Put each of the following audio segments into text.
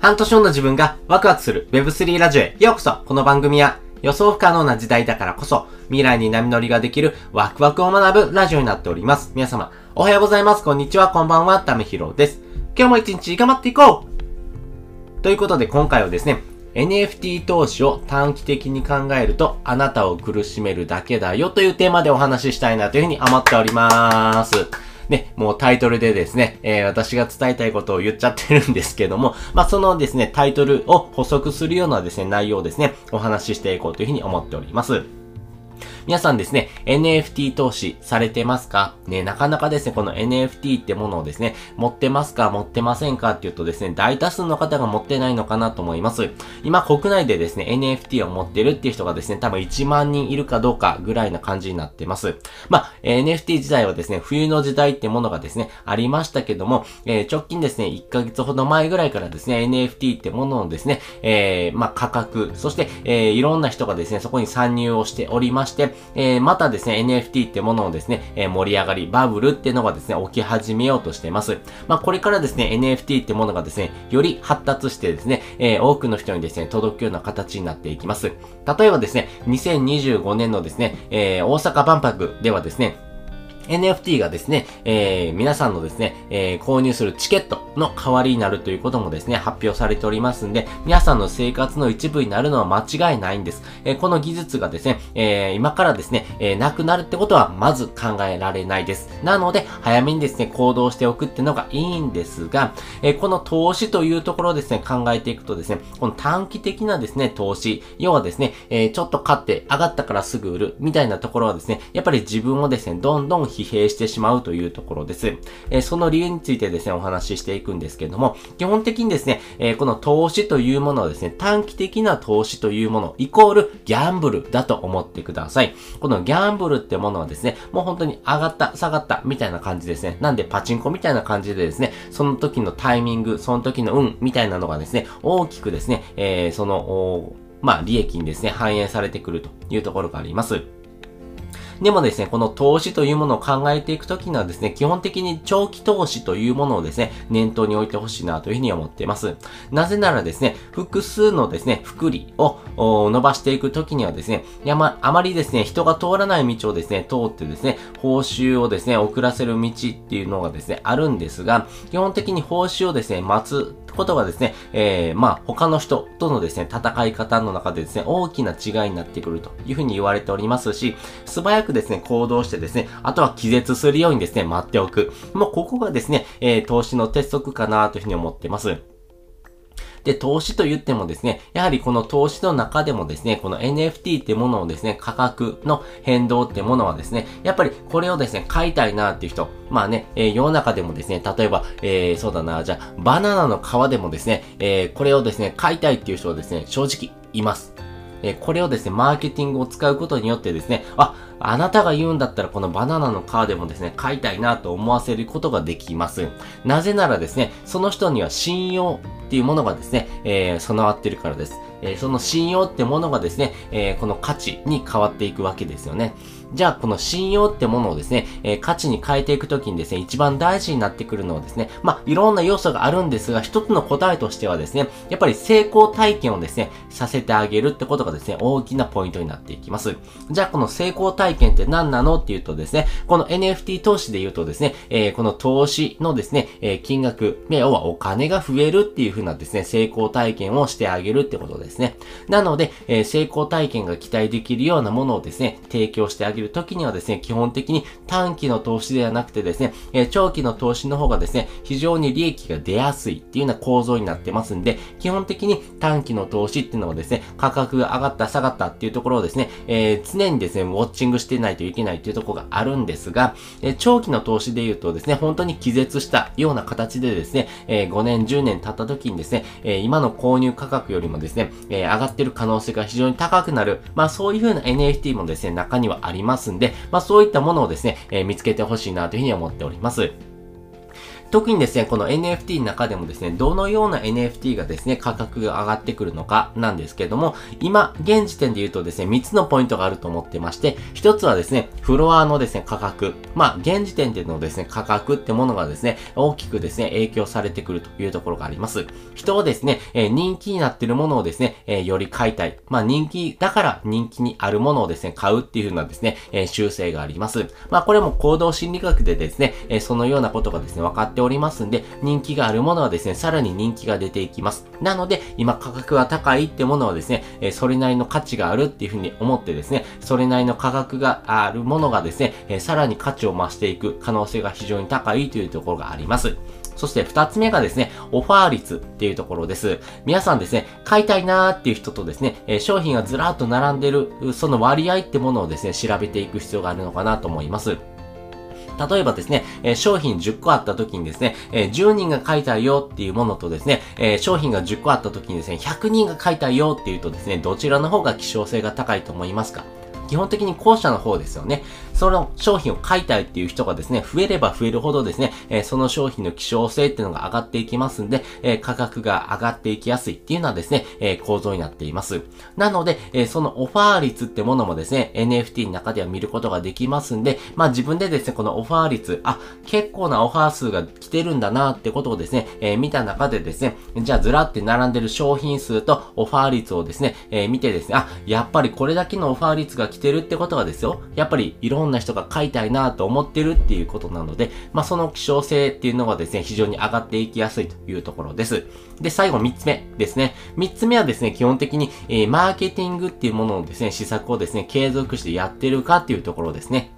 半年後の自分がワクワクする Web3 ラジオへようこそこの番組は予想不可能な時代だからこそ未来に波乗りができるワクワクを学ぶラジオになっております。皆様、おはようございます。こんにちは。こんばんは。ためひろです。今日も一日頑張っていこうということで今回はですね、NFT 投資を短期的に考えるとあなたを苦しめるだけだよというテーマでお話ししたいなというふうに思っております。ね、もうタイトルでですね、えー、私が伝えたいことを言っちゃってるんですけども、まあ、そのですね、タイトルを補足するようなですね、内容をですね、お話ししていこうというふうに思っております。皆さんですね、NFT 投資されてますか？ね、なかなかですね、この NFT ってものをですね、持ってますか？持ってませんか？って言うとですね、大多数の方が持ってないのかなと思います。今国内でですね、NFT を持ってるっていう人がですね、多分1万人いるかどうかぐらいな感じになってます。まあ、NFT 自体はですね、冬の時代ってものがですね、ありましたけども、えー、直近ですね、1ヶ月ほど前ぐらいからですね、NFT ってもののですね、えー、まあ、価格、そして、えー、いろんな人がですね、そこに参入をしておりまして、してえー、またですね、NFT ってものをですね、えー、盛り上がり、バブルっていうのがですね、起き始めようとしています。まあ、これからですね、NFT ってものがですね、より発達してですね、えー、多くの人にですね、届くような形になっていきます。例えばですね、2025年のですね、えー、大阪万博ではですね、NFT がですね、えー、皆さんのですね、えー、購入するチケットの代わりになるということもですね、発表されておりますんで、皆さんの生活の一部になるのは間違いないんです。えー、この技術がですね、えー、今からですね、えー、なくなるってことはまず考えられないです。なので、早めにですね、行動しておくってのがいいんですが、えー、この投資というところをですね、考えていくとですね、この短期的なですね、投資、要はですね、えー、ちょっと買って上がったからすぐ売るみたいなところはですね、やっぱり自分をですね、どんどん疲弊してしまうというところです。え、その理由についてですね、お話ししていくんですけれども、基本的にですね、え、この投資というものはですね、短期的な投資というもの、イコールギャンブルだと思ってください。このギャンブルってものはですね、もう本当に上がった、下がった、みたいな感じですね。なんでパチンコみたいな感じでですね、その時のタイミング、その時の運、みたいなのがですね、大きくですね、えー、その、まあ、利益にですね、反映されてくるというところがあります。でもですね、この投資というものを考えていくときにはですね、基本的に長期投資というものをですね、念頭に置いてほしいなというふうに思っています。なぜならですね、複数のですね、福利を伸ばしていくときにはですね、やま、あまりですね、人が通らない道をですね、通ってですね、報酬をですね、遅らせる道っていうのがですね、あるんですが、基本的に報酬をですね、待つことがですね、えー、まあ、他の人とのですね、戦い方の中でですね、大きな違いになってくるというふうに言われておりますし、素早くですね、行動してですね、あとは気絶するようにですね、待っておく。もうここがですね、えー、投資の鉄則かなというふうに思ってます。で、投資と言ってもですね、やはりこの投資の中でもですね、この NFT ってものをですね、価格の変動ってものはですね、やっぱりこれをですね、買いたいなっていう人、まあね、えー、世の中でもですね、例えば、えー、そうだな、じゃあ、バナナの皮でもですね、えー、これをですね、買いたいっていう人はですね、正直います。えこれをですね、マーケティングを使うことによってですね、あ、あなたが言うんだったらこのバナナの皮でもですね、買いたいなと思わせることができます。なぜならですね、その人には信用っていうものがですね、えー、備わってるからです。えー、その信用ってものがですね、えー、この価値に変わっていくわけですよね。じゃあ、この信用ってものをですね、えー、価値に変えていくときにですね、一番大事になってくるのはですね、まあ、いろんな要素があるんですが、一つの答えとしてはですね、やっぱり成功体験をですね、させてあげるってことがですね、大きなポイントになっていきます。じゃあ、この成功体験って何なのっていうとですね、この NFT 投資で言うとですね、えー、この投資のですね、えー、金額、要はお金が増えるっていう風なですね、成功体験をしてあげるってことですね。なので、えー、成功体験が期待できるようなものをですね、提供してあげるときにはですね、基本的に短期の投資ではなくてですね、え、長期の投資の方がですね、非常に利益が出やすいっていうような構造になってますんで、基本的に短期の投資っていうのはですね、価格が上がった下がったっていうところをですね、え、常にですね、ウォッチングしてないといけないっていうところがあるんですが、えー、長期の投資で言うとですね、本当に気絶したような形でですね、えー、5年、10年経った時にですね、えー、今の購入価格よりもですね、えー、上がってる可能性が非常に高くなる、まあそういう風な NFT もですね、中にはありますんで、まあそういったものをですね、えー、見つけてほしいなというふうに思っております。特にですね、この NFT の中でもですね、どのような NFT がですね、価格が上がってくるのかなんですけども、今、現時点で言うとですね、3つのポイントがあると思ってまして、1つはですね、フロアのですね、価格。まあ、現時点でのですね、価格ってものがですね、大きくですね、影響されてくるというところがあります。人はですね、えー、人気になっているものをですね、えー、より買いたい。まあ、人気だから人気にあるものをですね、買うっていう風なですね、えー、修正があります。まあ、これも行動心理学でですね、えそのようなことがですね、分かってっておりますんで、人気があるものはですね、さらに人気が出ていきます。なので、今価格が高いってものはですね、えそれなりの価値があるっていうふうに思ってですね、それなりの価格があるものがですね、えさらに価値を増していく可能性が非常に高いというところがあります。そして二つ目がですね、オファー率っていうところです。皆さんですね、買いたいなーっていう人とですね、え商品がずらっと並んでる、その割合ってものをですね、調べていく必要があるのかなと思います。例えばですね、え商品10個あった時にですね、え10人が書いたよっていうものとですね、え商品が10個あった時にですね、100人が書いたよっていうとですね、どちらの方が希少性が高いと思いますか？基本的に後者の方ですよね。その商品を買いたいっていう人がですね、増えれば増えるほどですね、え、その商品の希少性っていうのが上がっていきますんで、え、価格が上がっていきやすいっていうのはですね、え、構造になっています。なので、えそのオファー率ってものもですね、NFT の中では見ることができますんで、まあ自分でですね、このオファー率、あ、結構なオファー数が来てるんだなってことをですね、え見た中でですね、じゃあずらって並んでる商品数とオファー率をですね、え見てですね、あ、やっぱりこれだけのオファー率が来てるってことはですよ、やっぱりいろんなな人が買いたいなと思ってるっていうことなので、まあ、その希少性っていうのがですね、非常に上がっていきやすいというところです。で、最後3つ目ですね。3つ目はですね、基本的に、えー、マーケティングっていうもののですね、施策をですね、継続してやってるかっていうところですね。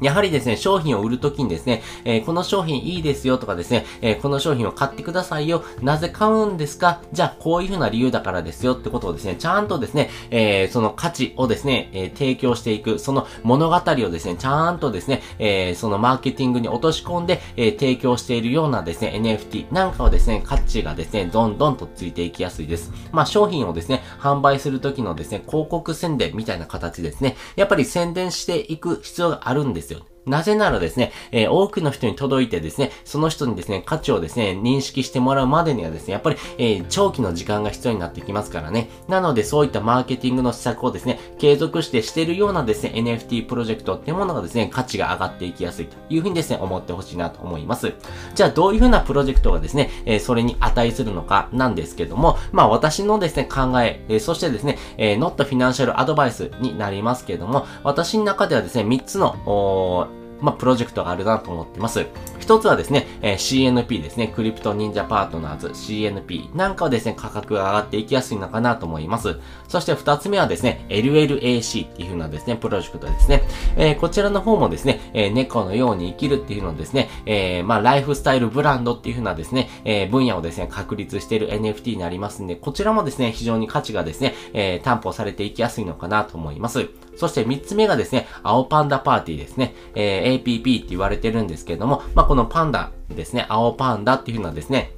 やはりですね、商品を売るときにですね、えー、この商品いいですよとかですね、えー、この商品を買ってくださいよ。なぜ買うんですか？じゃあ、こういうふうな理由だからですよってことをですね、ちゃんとですね、えー、その価値をですね、え提供していく、その物語をですね、ちゃんとですね、えそのマーケティングに落とし込んで、え提供しているようなですね、NFT なんかはですね、価値がですね、どんどんとついていきやすいです。まあ、商品をですね、販売するときのですね、広告宣伝みたいな形ですね、やっぱり宣伝していく必要があるんです。なぜならですね、えー、多くの人に届いてですね、その人にですね、価値をですね、認識してもらうまでにはですね、やっぱり、えー、長期の時間が必要になってきますからね。なので、そういったマーケティングの施策をですね、継続してしてるようなですね、NFT プロジェクトってものがですね、価値が上がっていきやすいというふうにですね、思ってほしいなと思います。じゃあ、どういうふうなプロジェクトがですね、えー、それに値するのかなんですけども、まあ、私のですね、考え、えー、そしてですね、えー、Not Financial Advice になりますけども、私の中ではですね、3つの、まあ、プロジェクトがあるなと思ってます。一つはですね、えー、CNP ですね、クリプト忍者パートナーズ CNP なんかはですね、価格が上がっていきやすいのかなと思います。そして二つ目はですね、LLAC っていう風なですね、プロジェクトですね。えー、こちらの方もですね、えー、猫のように生きるっていうのをですね、えー、まあ、ライフスタイルブランドっていう風なですね、えー、分野をですね、確立している NFT になりますんで、こちらもですね、非常に価値がですね、えー、担保されていきやすいのかなと思います。そして3つ目がですね、青パンダパーティーですね。えー、APP って言われてるんですけれども、まあ、このパンダですね、青パンダっていうのはですね、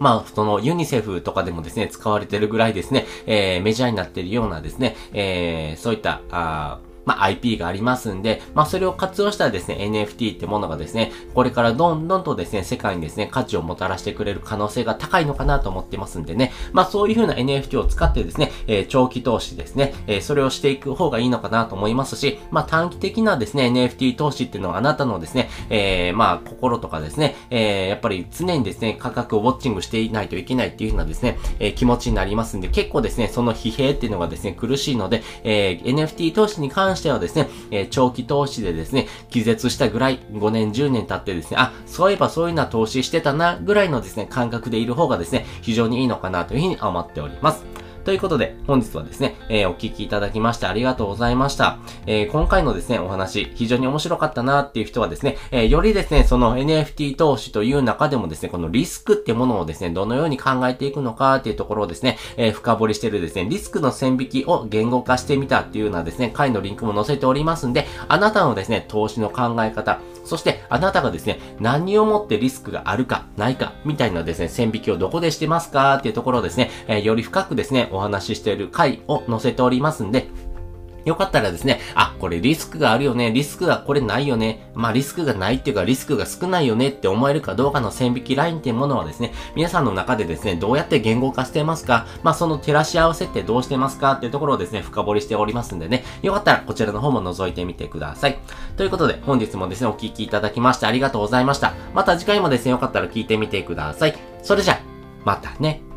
まあ、そのユニセフとかでもですね、使われてるぐらいですね、えー、メジャーになってるようなですね、えー、そういった、あまあ、IP がありますんで、まあ、それを活用したらですね、NFT ってものがですね、これからどんどんとですね、世界にですね、価値をもたらしてくれる可能性が高いのかなと思ってますんでね、まあ、そういう風な NFT を使ってですね、えー、長期投資ですね、えー、それをしていく方がいいのかなと思いますし、まあ、短期的なですね、NFT 投資っていうのはあなたのですね、えー、まあ、心とかですね、えー、やっぱり常にですね、価格をウォッチングしていないといけないっていう風なですね、えー、気持ちになりますんで、結構ですね、その疲弊っていうのがですね、苦しいので、えー、NFT 投資に関してはですね、えー、長期投資でですね、気絶したぐらい、5年、10年経ってですね、あ、そういえばそういうのは投資してたな、ぐらいのですね、感覚でいる方がですね、非常にいいのかなというふうに思っております。ということで、本日はですね、えー、お聞きいただきましてありがとうございました。えー、今回のですね、お話、非常に面白かったなっていう人はですね、えー、よりですね、その NFT 投資という中でもですね、このリスクってものをですね、どのように考えていくのかっていうところをですね、え深掘りしてるですね、リスクの線引きを言語化してみたっていうようなですね、回のリンクも載せておりますんで、あなたのですね、投資の考え方、そしてあなたがですね、何をもってリスクがあるか、ないか、みたいなですね、線引きをどこでしてますかっていうところをですね、えより深くですね、お話ししている回を載せておりますんで、よかったらですね、あ、これリスクがあるよね、リスクがこれないよね、まあリスクがないっていうかリスクが少ないよねって思えるかどうかの線引きラインっていうものはですね、皆さんの中でですね、どうやって言語化してますかまあその照らし合わせってどうしてますかっていうところをですね、深掘りしておりますんでね、よかったらこちらの方も覗いてみてください。ということで、本日もですね、お聴きいただきましてありがとうございました。また次回もですね、よかったら聞いてみてください。それじゃ、またね。